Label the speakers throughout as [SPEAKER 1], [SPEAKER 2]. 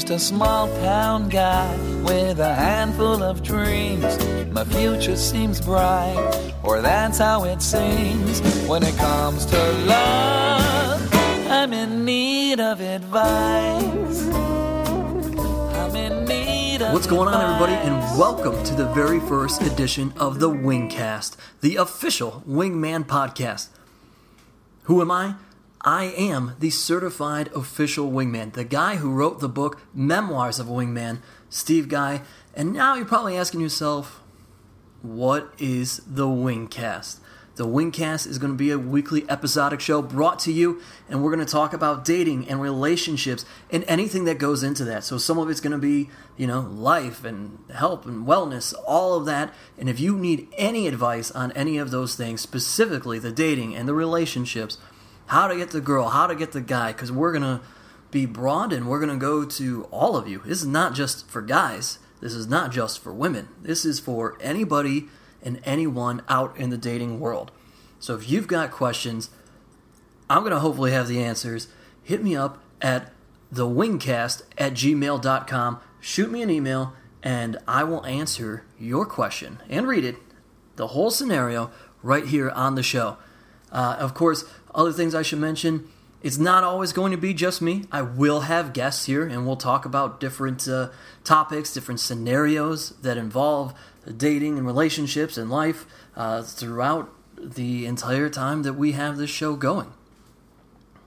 [SPEAKER 1] Just a small town guy with a handful of dreams. My future seems bright, or that's how it seems. When it comes to love, I'm in need of advice. I'm in need of
[SPEAKER 2] What's going on, everybody, and welcome to the very first edition of the Wingcast, the official Wingman podcast. Who am I? I am the certified official wingman, the guy who wrote the book Memoirs of a Wingman, Steve Guy. And now you're probably asking yourself, what is the Wingcast? The Wingcast is going to be a weekly episodic show brought to you, and we're going to talk about dating and relationships and anything that goes into that. So, some of it's going to be, you know, life and help and wellness, all of that. And if you need any advice on any of those things, specifically the dating and the relationships, how to get the girl, how to get the guy, because we're going to be broad and we're going to go to all of you. This is not just for guys, this is not just for women. This is for anybody and anyone out in the dating world. So if you've got questions, I'm going to hopefully have the answers. Hit me up at thewingcast at gmail.com. Shoot me an email, and I will answer your question and read it, the whole scenario, right here on the show. Uh, of course, other things I should mention. It's not always going to be just me. I will have guests here, and we'll talk about different uh, topics, different scenarios that involve dating and relationships and life uh, throughout the entire time that we have this show going.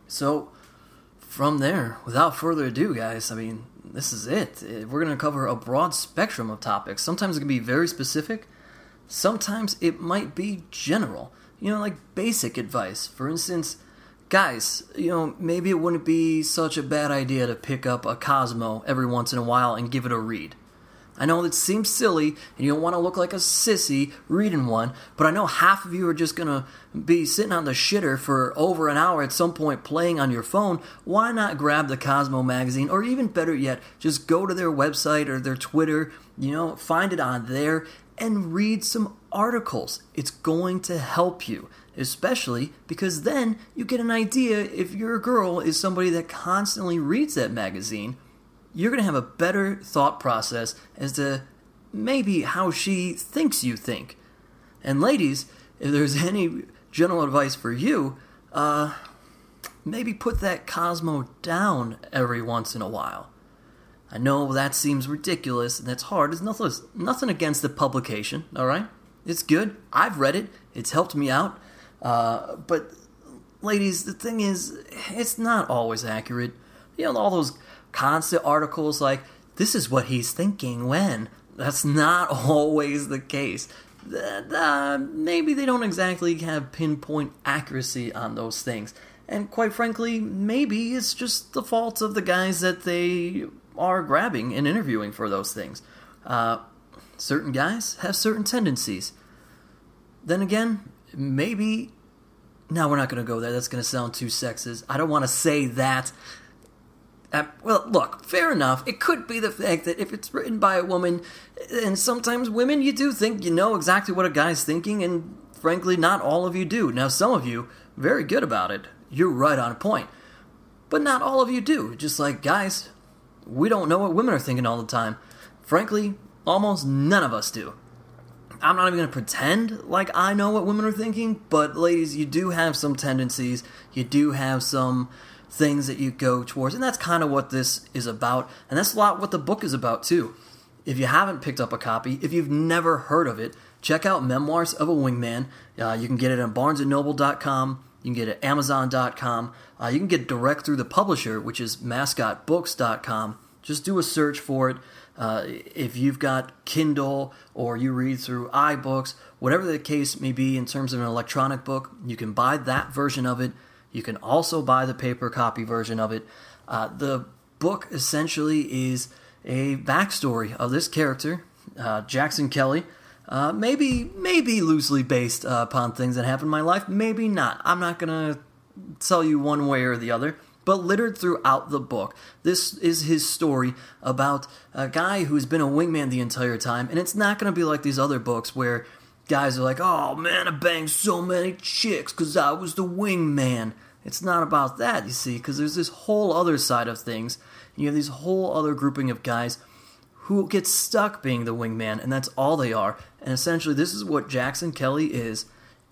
[SPEAKER 2] So, from there, without further ado, guys, I mean, this is it. We're going to cover a broad spectrum of topics. Sometimes it can be very specific, sometimes it might be general. You know, like basic advice. For instance, guys, you know, maybe it wouldn't be such a bad idea to pick up a Cosmo every once in a while and give it a read. I know it seems silly and you don't want to look like a sissy reading one, but I know half of you are just going to be sitting on the shitter for over an hour at some point playing on your phone. Why not grab the Cosmo magazine or even better yet, just go to their website or their Twitter, you know, find it on there and read some articles. It's going to help you, especially because then you get an idea if your girl is somebody that constantly reads that magazine you're going to have a better thought process as to maybe how she thinks you think. And ladies, if there's any general advice for you, uh, maybe put that Cosmo down every once in a while. I know that seems ridiculous and that's hard. It's nothing, nothing against the publication, all right? It's good. I've read it. It's helped me out. Uh, but, ladies, the thing is, it's not always accurate. You know, all those constant articles like, this is what he's thinking when. That's not always the case. Uh, maybe they don't exactly have pinpoint accuracy on those things. And quite frankly, maybe it's just the fault of the guys that they are grabbing and interviewing for those things. Uh, certain guys have certain tendencies. Then again, maybe. No, we're not going to go there. That's going to sound too sexist. I don't want to say that. Uh, well, look, fair enough. It could be the fact that if it's written by a woman, and sometimes women, you do think you know exactly what a guy's thinking, and frankly, not all of you do. Now, some of you, very good about it. You're right on point. But not all of you do. Just like guys, we don't know what women are thinking all the time. Frankly, almost none of us do. I'm not even going to pretend like I know what women are thinking, but ladies, you do have some tendencies. You do have some things that you go towards, and that's kind of what this is about. And that's a lot what the book is about, too. If you haven't picked up a copy, if you've never heard of it, check out Memoirs of a Wingman. Uh, you can get it on barnesandnoble.com. You can get it at amazon.com. Uh, you can get it direct through the publisher, which is mascotbooks.com. Just do a search for it. Uh, if you've got Kindle or you read through iBooks, whatever the case may be in terms of an electronic book, you can buy that version of it. You can also buy the paper copy version of it. Uh, the book essentially is a backstory of this character, uh, Jackson Kelly. Uh, maybe, maybe loosely based uh, upon things that happened in my life. Maybe not. I'm not gonna tell you one way or the other. But littered throughout the book, this is his story about a guy who's been a wingman the entire time, and it's not gonna be like these other books where guys are like, "Oh man, I banged so many chicks because I was the wingman." It's not about that, you see, because there's this whole other side of things. You have these whole other grouping of guys who gets stuck being the wingman, and that's all they are. And essentially, this is what Jackson Kelly is,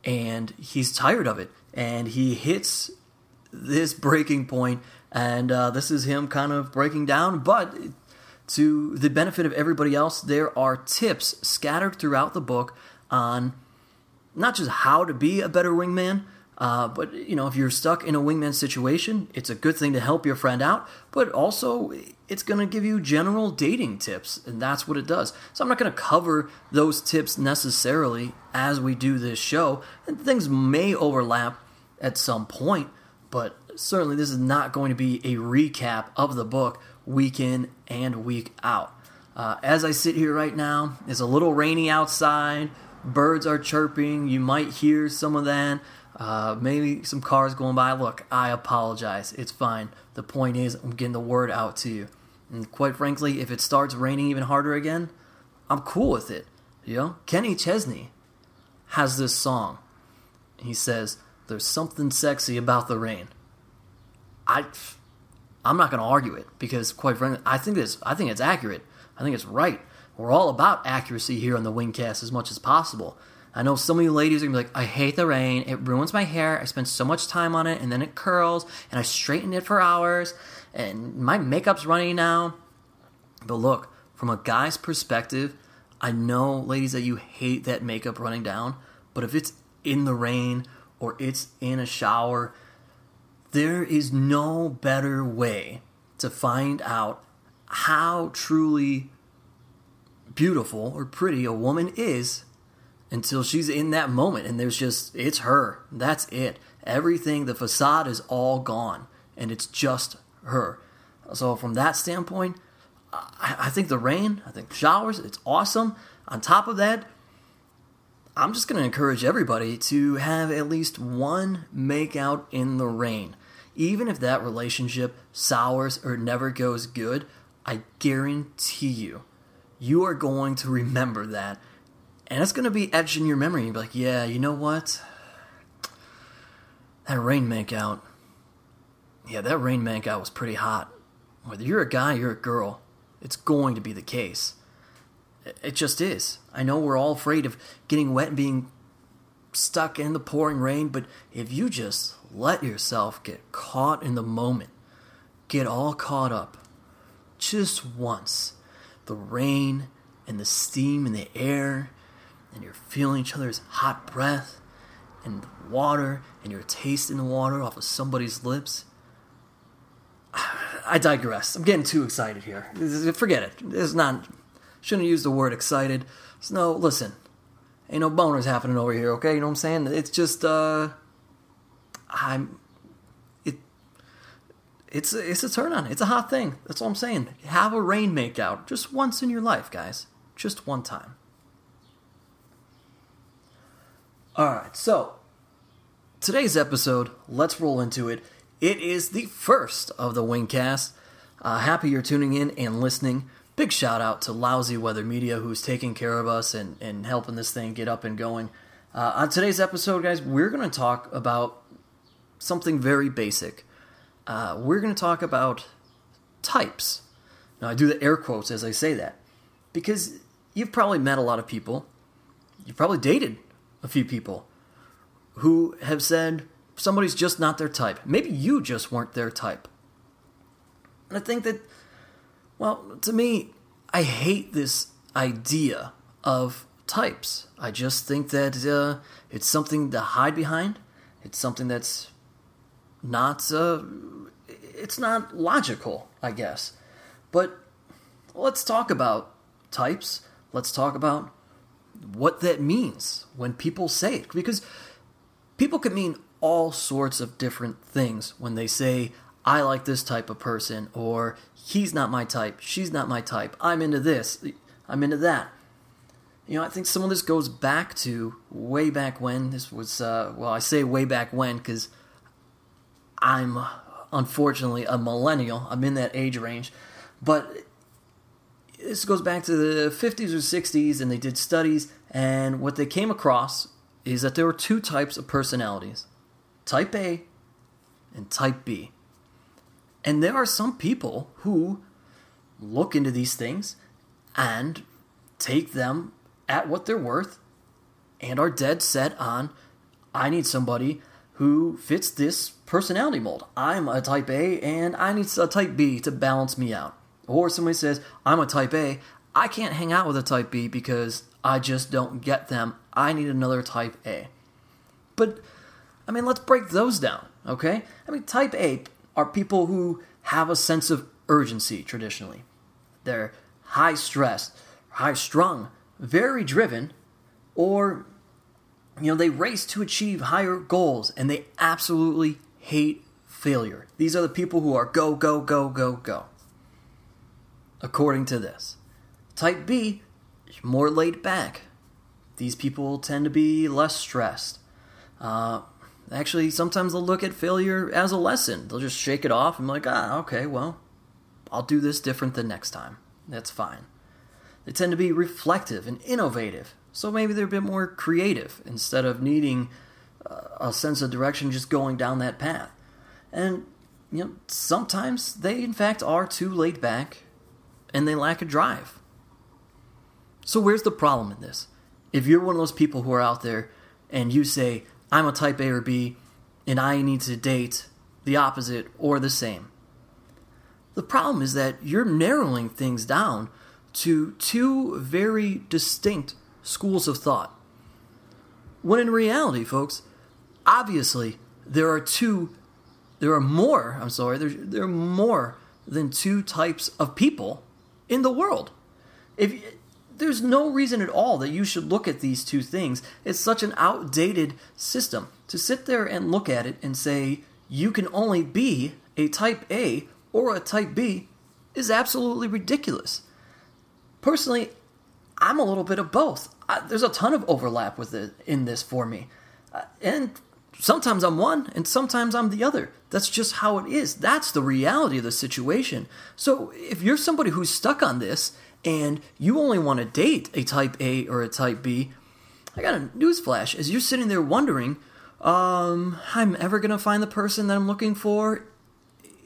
[SPEAKER 2] and he's tired of it. And he hits this breaking point, and uh, this is him kind of breaking down. But to the benefit of everybody else, there are tips scattered throughout the book on not just how to be a better wingman, uh, but you know, if you're stuck in a wingman situation, it's a good thing to help your friend out. But also, it's going to give you general dating tips, and that's what it does. So I'm not going to cover those tips necessarily as we do this show, and things may overlap at some point. But certainly, this is not going to be a recap of the book week in and week out. Uh, as I sit here right now, it's a little rainy outside. Birds are chirping. You might hear some of that. Uh, maybe some cars going by. Look, I apologize. It's fine. The point is, I'm getting the word out to you. And quite frankly, if it starts raining even harder again, I'm cool with it. You know, Kenny Chesney has this song. He says, "There's something sexy about the rain." I, I'm not going to argue it because, quite frankly, I think this. I think it's accurate. I think it's right. We're all about accuracy here on the Wingcast as much as possible. I know some of you ladies are gonna be like, I hate the rain. It ruins my hair. I spend so much time on it, and then it curls, and I straighten it for hours, and my makeup's running now. But look, from a guy's perspective, I know, ladies, that you hate that makeup running down, but if it's in the rain or it's in a shower, there is no better way to find out how truly beautiful or pretty a woman is until she's in that moment and there's just it's her. That's it. Everything the facade is all gone. And it's just her so from that standpoint I, I, think the rain i think showers it's awesome on top of that i'm just going to encourage everybody to have at least one make out in the rain even if that relationship sours or never goes good i guarantee you you are going to remember that and it's going to be etched in your memory. You'll be like, yeah, you know what? That rain makeout. Yeah, that rain Man guy was pretty hot. Whether you're a guy or a girl, it's going to be the case. It just is. I know we're all afraid of getting wet and being stuck in the pouring rain, but if you just let yourself get caught in the moment, get all caught up, just once, the rain and the steam in the air and you're feeling each other's hot breath and water and you're tasting the water off of somebody's lips. I digress. I'm getting too excited here. Forget it. It's not. Shouldn't use the word excited. So no, listen. Ain't no boners happening over here. Okay, you know what I'm saying? It's just uh, I'm. It. It's it's a turn on. It's a hot thing. That's all I'm saying. Have a rain make out just once in your life, guys. Just one time. All right, so today's episode, let's roll into it. It is the first of the Wingcast. Uh, happy you're tuning in and listening. Big shout out to Lousy Weather Media, who's taking care of us and, and helping this thing get up and going. Uh, on today's episode, guys, we're going to talk about something very basic. Uh, we're going to talk about types. Now, I do the air quotes as I say that because you've probably met a lot of people. You've probably dated a few people who have said somebody's just not their type. Maybe you just weren't their type. And I think that, well, to me, I hate this idea of types. I just think that uh, it's something to hide behind. It's something that's not uh, it's not logical, I guess. But let's talk about types. Let's talk about what that means when people say it. Because people can mean all sorts of different things when they say, I like this type of person, or he's not my type, she's not my type, I'm into this, I'm into that. You know, I think some of this goes back to way back when. This was, uh, well, I say way back when because I'm unfortunately a millennial. I'm in that age range. But this goes back to the 50s or 60s, and they did studies, and what they came across is that there were two types of personalities type A and type B. And there are some people who look into these things and take them at what they're worth and are dead set on I need somebody who fits this personality mold. I'm a type A and I need a type B to balance me out. Or somebody says, I'm a type A, I can't hang out with a type B because I just don't get them. I need another type A. But, I mean, let's break those down, okay? I mean, type A are people who have a sense of urgency traditionally. They're high stress, high strung, very driven, or you know, they race to achieve higher goals and they absolutely hate failure. These are the people who are go, go, go, go, go. According to this. Type B, more laid back. These people tend to be less stressed. Uh, actually, sometimes they'll look at failure as a lesson. They'll just shake it off and be like, ah, okay, well, I'll do this different the next time. That's fine. They tend to be reflective and innovative. So maybe they're a bit more creative instead of needing uh, a sense of direction just going down that path. And, you know, sometimes they, in fact, are too laid back and they lack a drive. So, where's the problem in this? If you're one of those people who are out there and you say, I'm a type A or B and I need to date the opposite or the same, the problem is that you're narrowing things down to two very distinct schools of thought. When in reality, folks, obviously there are two, there are more, I'm sorry, there, there are more than two types of people in the world. If there's no reason at all that you should look at these two things. It's such an outdated system to sit there and look at it and say you can only be a type A or a type B is absolutely ridiculous. Personally, I'm a little bit of both. I, there's a ton of overlap with it in this for me. Uh, and sometimes I'm one and sometimes I'm the other. That's just how it is. That's the reality of the situation. So if you're somebody who's stuck on this and you only want to date a type A or a type B, I got a newsflash. As you're sitting there wondering, um, I'm ever going to find the person that I'm looking for,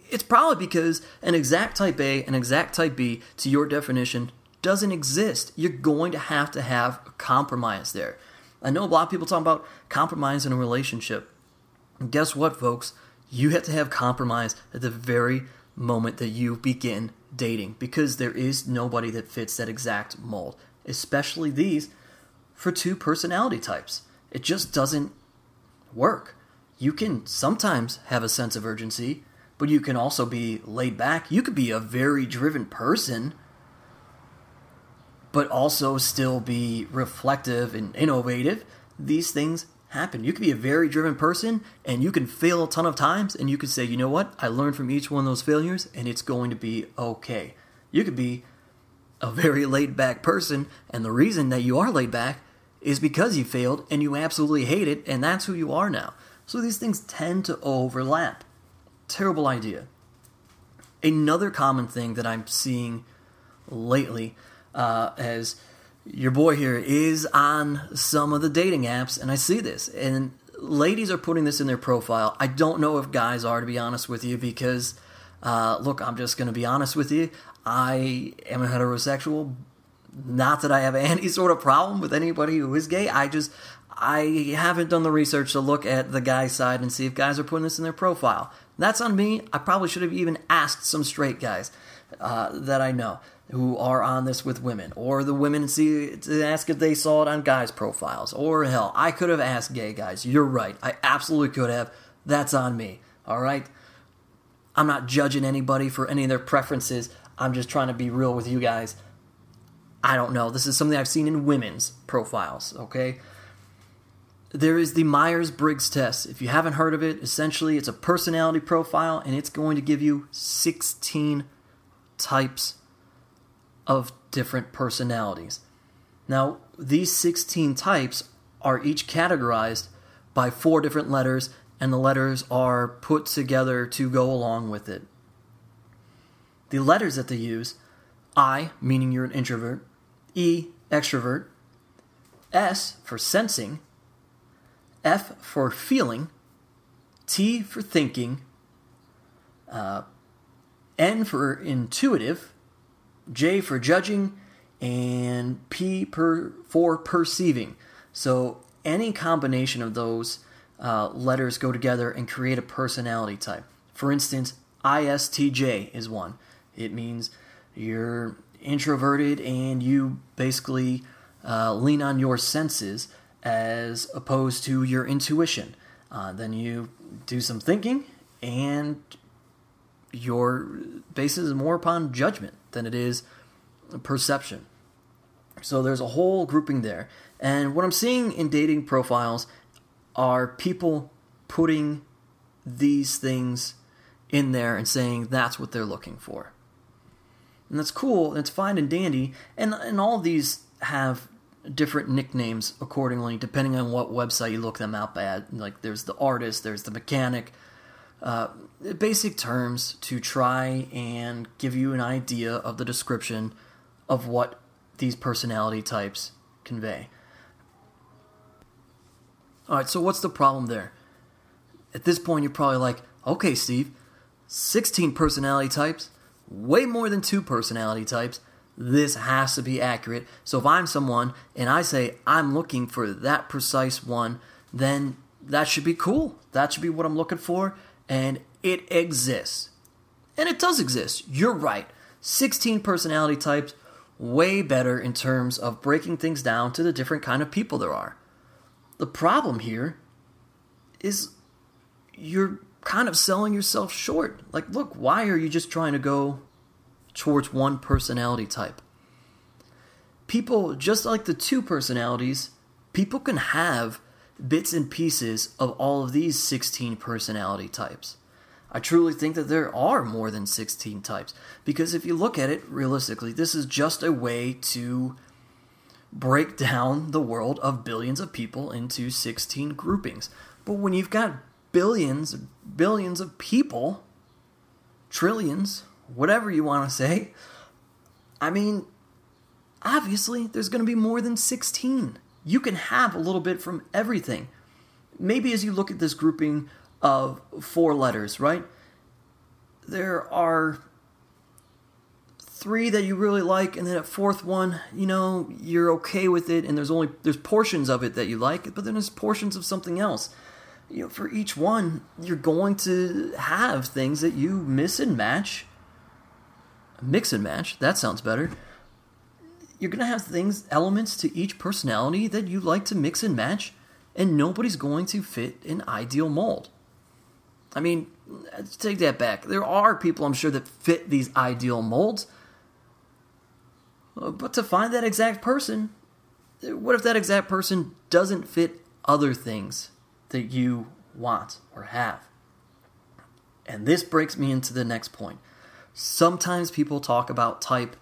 [SPEAKER 2] it's probably because an exact type A and exact type B, to your definition, doesn't exist. You're going to have to have a compromise there. I know a lot of people talk about compromise in a relationship. And guess what, folks? You have to have compromise at the very moment that you begin dating because there is nobody that fits that exact mold, especially these for two personality types. It just doesn't work. You can sometimes have a sense of urgency, but you can also be laid back. You could be a very driven person but also still be reflective and innovative, these things happen. You could be a very driven person and you can fail a ton of times and you can say, you know what, I learned from each one of those failures and it's going to be okay. You could be a very laid back person and the reason that you are laid back is because you failed and you absolutely hate it and that's who you are now. So these things tend to overlap. Terrible idea. Another common thing that I'm seeing lately uh, as your boy here is on some of the dating apps, and I see this. And ladies are putting this in their profile. I don't know if guys are, to be honest with you, because, uh, look, I'm just going to be honest with you. I am a heterosexual. Not that I have any sort of problem with anybody who is gay. I just, I haven't done the research to look at the guy side and see if guys are putting this in their profile. That's on me. I probably should have even asked some straight guys uh, that I know who are on this with women, or the women see to ask if they saw it on guys' profiles, or hell, I could have asked gay guys. You're right, I absolutely could have. That's on me. All right. I'm not judging anybody for any of their preferences. I'm just trying to be real with you guys. I don't know. This is something I've seen in women's profiles. Okay. There is the Myers Briggs test. If you haven't heard of it, essentially it's a personality profile and it's going to give you 16 types of different personalities. Now, these 16 types are each categorized by four different letters, and the letters are put together to go along with it. The letters that they use I, meaning you're an introvert, E, extrovert, S for sensing, F for feeling, T for thinking, Uh, N for intuitive, J for judging, and P per, for perceiving. So any combination of those uh, letters go together and create a personality type. For instance, ISTJ is one. It means you're introverted and you basically uh, lean on your senses as opposed to your intuition. Uh, then you do some thinking and your basis is more upon judgment than it is perception. So there's a whole grouping there. And what I'm seeing in dating profiles are people putting these things in there and saying that's what they're looking for. And that's cool, and it's fine and dandy, and, and all these have different nicknames accordingly, depending on what website you look them up at. Like there's the artist, there's the mechanic, uh, basic terms to try and give you an idea of the description of what these personality types convey. All right, so what's the problem there? At this point, you're probably like, okay, Steve, 16 personality types, way more than two personality types. This has to be accurate. So if I'm someone and I say I'm looking for that precise one, then that should be cool. That should be what I'm looking for. And it exists. And it does exist. You're right. 16 personality types, way better in terms of breaking things down to the different kind of people there are. The problem here is you're kind of selling yourself short. Like, look, why are you just trying to go towards one personality type? People, just like the two personalities, people can have bits and pieces of all of these 16 personality types. I truly think that there are more than 16 types because if you look at it realistically, this is just a way to break down the world of billions of people into 16 groupings. But when you've got billions, billions of people, trillions, whatever you want to say, I mean, obviously there's going to be more than 16. You can have a little bit from everything. Maybe as you look at this grouping of four letters, right? There are three that you really like, and then a fourth one, you know, you're okay with it, and there's only there's portions of it that you like, but then there's portions of something else. You know, for each one, you're going to have things that you miss and match. Mix and match. That sounds better. You're gonna have things, elements to each personality that you like to mix and match, and nobody's going to fit an ideal mold. I mean, take that back. There are people, I'm sure, that fit these ideal molds, uh, but to find that exact person, what if that exact person doesn't fit other things that you want or have? And this breaks me into the next point. Sometimes people talk about type,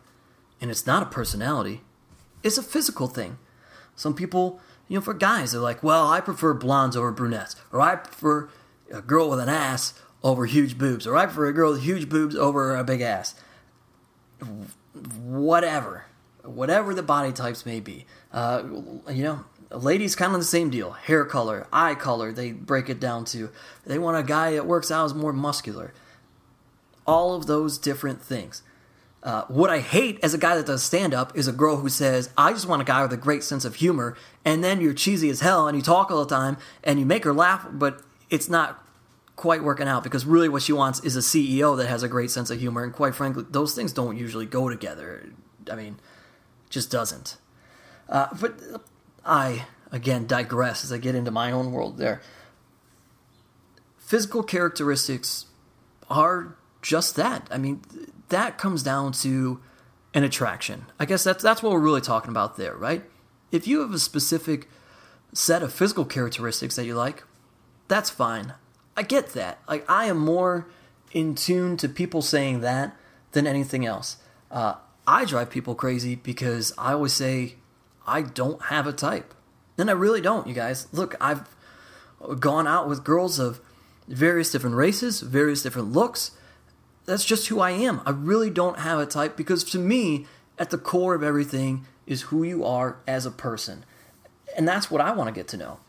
[SPEAKER 2] and it's not a personality, it's a physical thing. Some people, you know, for guys, they're like, well, I prefer blondes over brunettes, or I prefer a girl with an ass over huge boobs, or I prefer a girl with huge boobs over a big ass whatever, whatever the body types may be. Uh, you know, ladies kind of the same deal. Hair color, eye color, they break it down to. They want a guy that works out as more muscular. All of those different things. Uh, what I hate as a guy that does stand up is a girl who says, I just want a guy with a great sense of humor, and then you're cheesy as hell and you talk all the time and you make her laugh, but it's not quite working out because really what she wants is a CEO that has a great sense of humor, and quite frankly, those things don't usually go together. I mean, just doesn't. Uh, but I again digress as I get into my own world there. Physical characteristics are just that. I mean, that comes down to an attraction. I guess that's that's what we're really talking about there, right? If you have a specific set of physical characteristics that you like, that's fine. I get that. Like I am more in tune to people saying that than anything else. Uh, I drive people crazy because I always say I don't have a type, and I really don't. You guys, look, I've gone out with girls of various different races, various different looks. That's just who I am. I really don't have a type because to me, at the core of everything is who you are as a person. And that's what I want to get to know.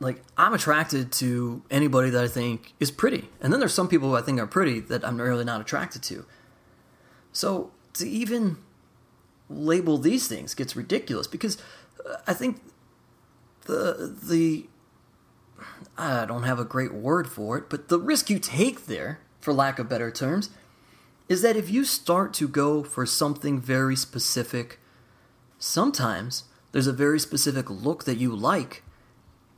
[SPEAKER 2] like I'm attracted to anybody that I think is pretty, and then there's some people who I think are pretty that I'm really not attracted to. So to even label these things gets ridiculous because uh, I think the the I don't have a great word for it, but the risk you take there, for lack of better terms, is that if you start to go for something very specific, sometimes there's a very specific look that you like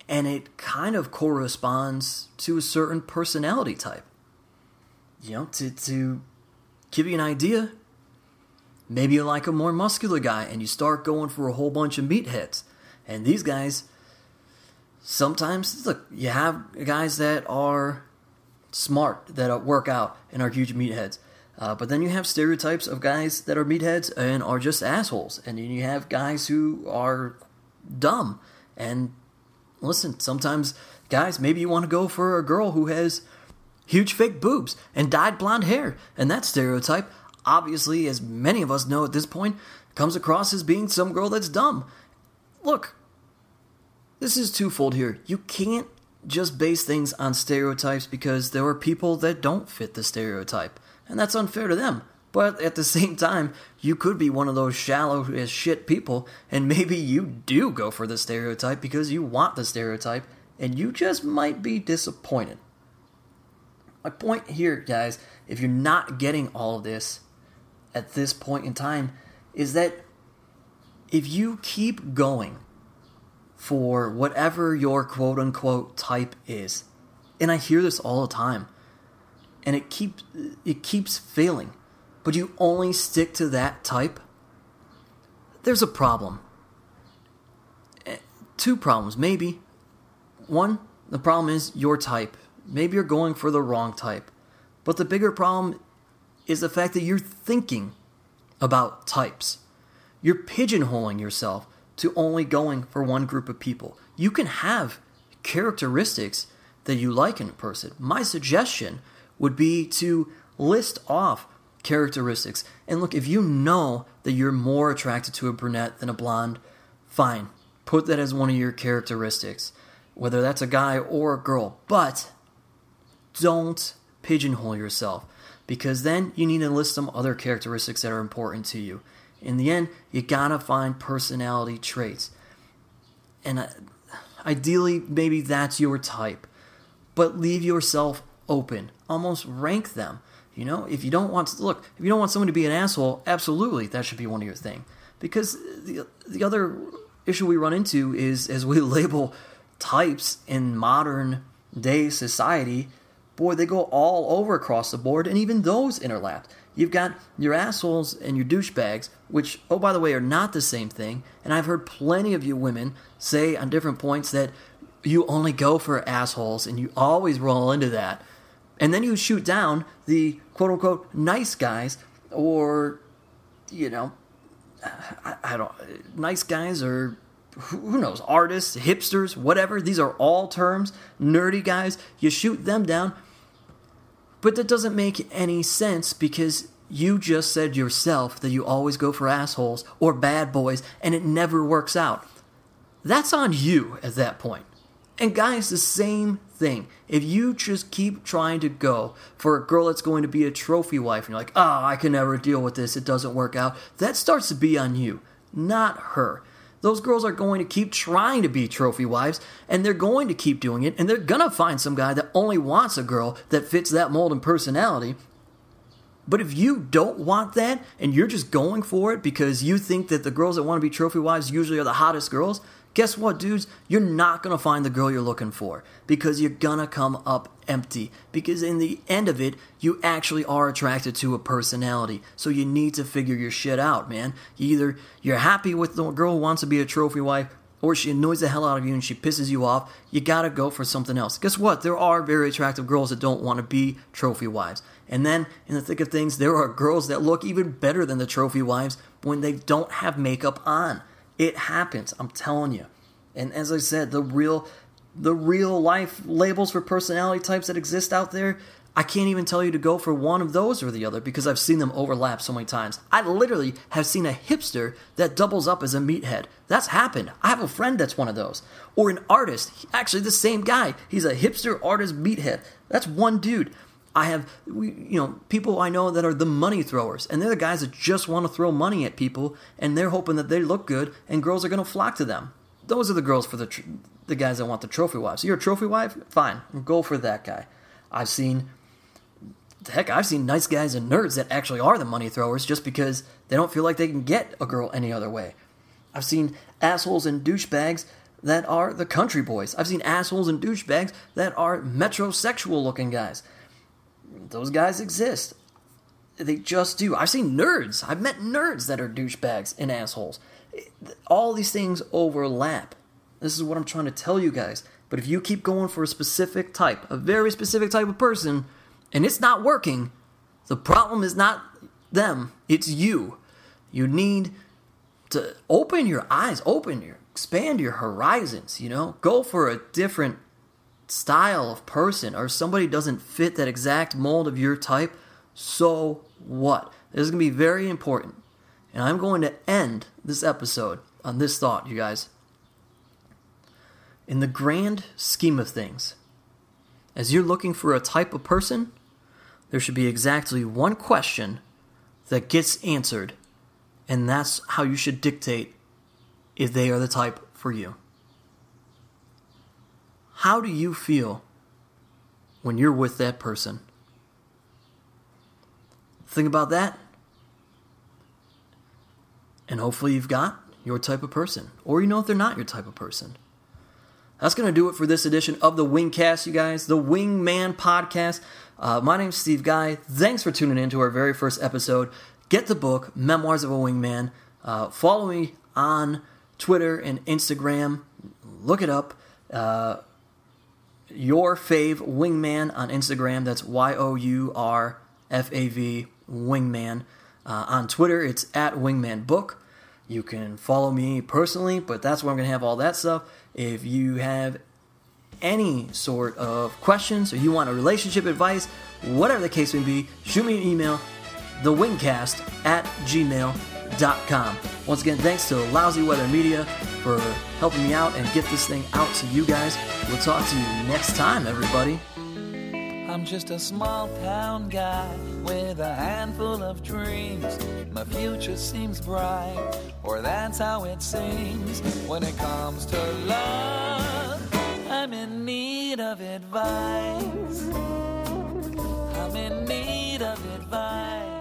[SPEAKER 2] and it kind of corresponds to a certain personality type. You know, to, to give you an idea, maybe you like a more muscular guy and you start going for a whole bunch of meatheads. And these guys, sometimes, look, you have guys that are smart, that work out and are huge meatheads. Uh, but then you have stereotypes of guys that are meatheads and are just assholes. And then you have guys who are dumb and listen, sometimes, guys, maybe you want to go for a girl who has huge fake boobs and dyed blonde hair. And that stereotype, obviously, as many of us know at this point, comes across as being some girl that's dumb. Look, this is twofold here. You can't just base things on stereotypes because there are people that don't fit the stereotype, and that's unfair to them. But at the same time, you could be one of those shallow as shit people, and maybe you do go for the stereotype because you want the stereotype, and you just might be disappointed. My point here, guys, if you're not getting all of this at this point in time, is that if you keep going for whatever your quote unquote type is, and I hear this all the time, and it keeps it keeps failing but you only stick to that type, there's a problem. Eh, two problems, maybe. One, the problem is your type. Maybe you're going for the wrong type. But the bigger problem is the fact that you're thinking about types. You're pigeonholing yourself to only going for one group of people. You can have characteristics that you like in a person. My suggestion would be to list off characteristics. And look, if you know that you're more attracted to a brunette than a blonde, fine. Put that as one of your characteristics, whether that's a guy or a girl. But don't pigeonhole yourself because then you need to list some other characteristics that are important to you. In the end, you gotta find personality traits. And ideally, maybe that's your type. But leave yourself open. Almost rank them. You know, if you don't want to look, if you don't want someone to be an asshole, absolutely that should be one of your thing. Because the the other issue we run into is as we label types in modern day society, boy, they go all over across the board, and even those interlap. You've got your assholes and your douchebags, which, oh, by the way, are not the same thing. And I've heard plenty of you women say on different points that you only go for assholes and you always roll into that. And then you shoot down the quote unquote nice guys or you know I, I, don't nice guys or who knows artists hipsters whatever. These are all terms. Nerdy guys. You shoot them down but that doesn't make any sense because you just said yourself that you always go for assholes or bad boys and it never works out that's on you at that point. and guys, the same thing. If you just keep trying to go for a girl that's going to be a trophy wife and you're like, oh, I can never deal with this, it doesn't work out, that starts to be on you, not her. Those girls are going to keep trying to be trophy wives, and they're going to keep doing it, and they're gonna find some guy that only wants a girl that fits that mold and personality. But if you don't want that, and you're just going for it because you think that the girls that want to be trophy wives usually are the hottest girls, Guess what, dudes? You're not gonna find the girl you're looking for because you're gonna come up empty. Because in the end of it, you actually are attracted to a personality. So you need to figure your shit out, man. Either you're happy with the girl who wants to be a trophy wife, or she annoys the hell out of you and she pisses you off, you gotta go for something else. Guess what? There are very attractive girls that don't want to be trophy wives. And then, in the thick of things, there are girls that look even better than the trophy wives when they don't have makeup on. It happens. I'm telling you. And as I said, the real the real life labels for personality types that exist out there, I can't even tell you to go for one of those or the other because I've seen them overlap so many times. I literally have seen a hipster that doubles up as a meathead. That's happened. I have a friend that's one of those. Or an artist, actually the same guy. He's a hipster artist meathead. That's one dude. I have, we, you know, people I know that are the money throwers, and they're the guys that just want to throw money at people, and they're hoping that they look good, and girls are going to flock to them. Those are the girls for the tr- the guys that want the trophy wives. You're a trophy wife, fine, go for that guy. I've seen heck, I've seen nice guys and nerds that actually are the money throwers just because they don't feel like they can get a girl any other way. I've seen assholes and douchebags that are the country boys. I've seen assholes and douchebags that are metrosexual looking guys. Those guys exist. They just do. I've seen nerds. I've met nerds that are douchebags and assholes. All these things overlap. This is what I'm trying to tell you guys. But if you keep going for a specific type, a very specific type of person, and it's not working, the problem is not them, it's you. You need to open your eyes, open your expand your horizons, you know? Go for a different style of person or somebody doesn't fit that exact mold of your type, so what? This is going to be very important. And I'm going to end this episode on this thought, you guys. In the grand scheme of things, as you're looking for a type of person, there should be exactly one question that gets answered, and that's how you should dictate if they are the type for you. How do you feel when you're with that person? Think about that. And hopefully, you've got your type of person, or you know if they're not your type of person. That's going to do it for this edition of the Wingcast, you guys, the Wingman podcast. Uh, my name's Steve Guy. Thanks for tuning in to our very first episode. Get the book, Memoirs of a Wingman. Uh, follow me on Twitter and Instagram. Look it up. Uh, your fave wingman on Instagram. That's Y O U R F A V wingman. Uh, on Twitter, it's at wingman book. You can follow me personally, but that's where I'm going to have all that stuff. If you have any sort of questions or you want a relationship advice, whatever the case may be, shoot me an email, thewingcast at Once again, thanks to Lousy Weather Media for helping me out and get this thing out to you guys. We'll talk to you next time, everybody.
[SPEAKER 1] I'm just a small town guy with a handful of dreams. My future seems bright, or that's how it seems. When it comes to love, I'm in need of advice. I'm in need of advice.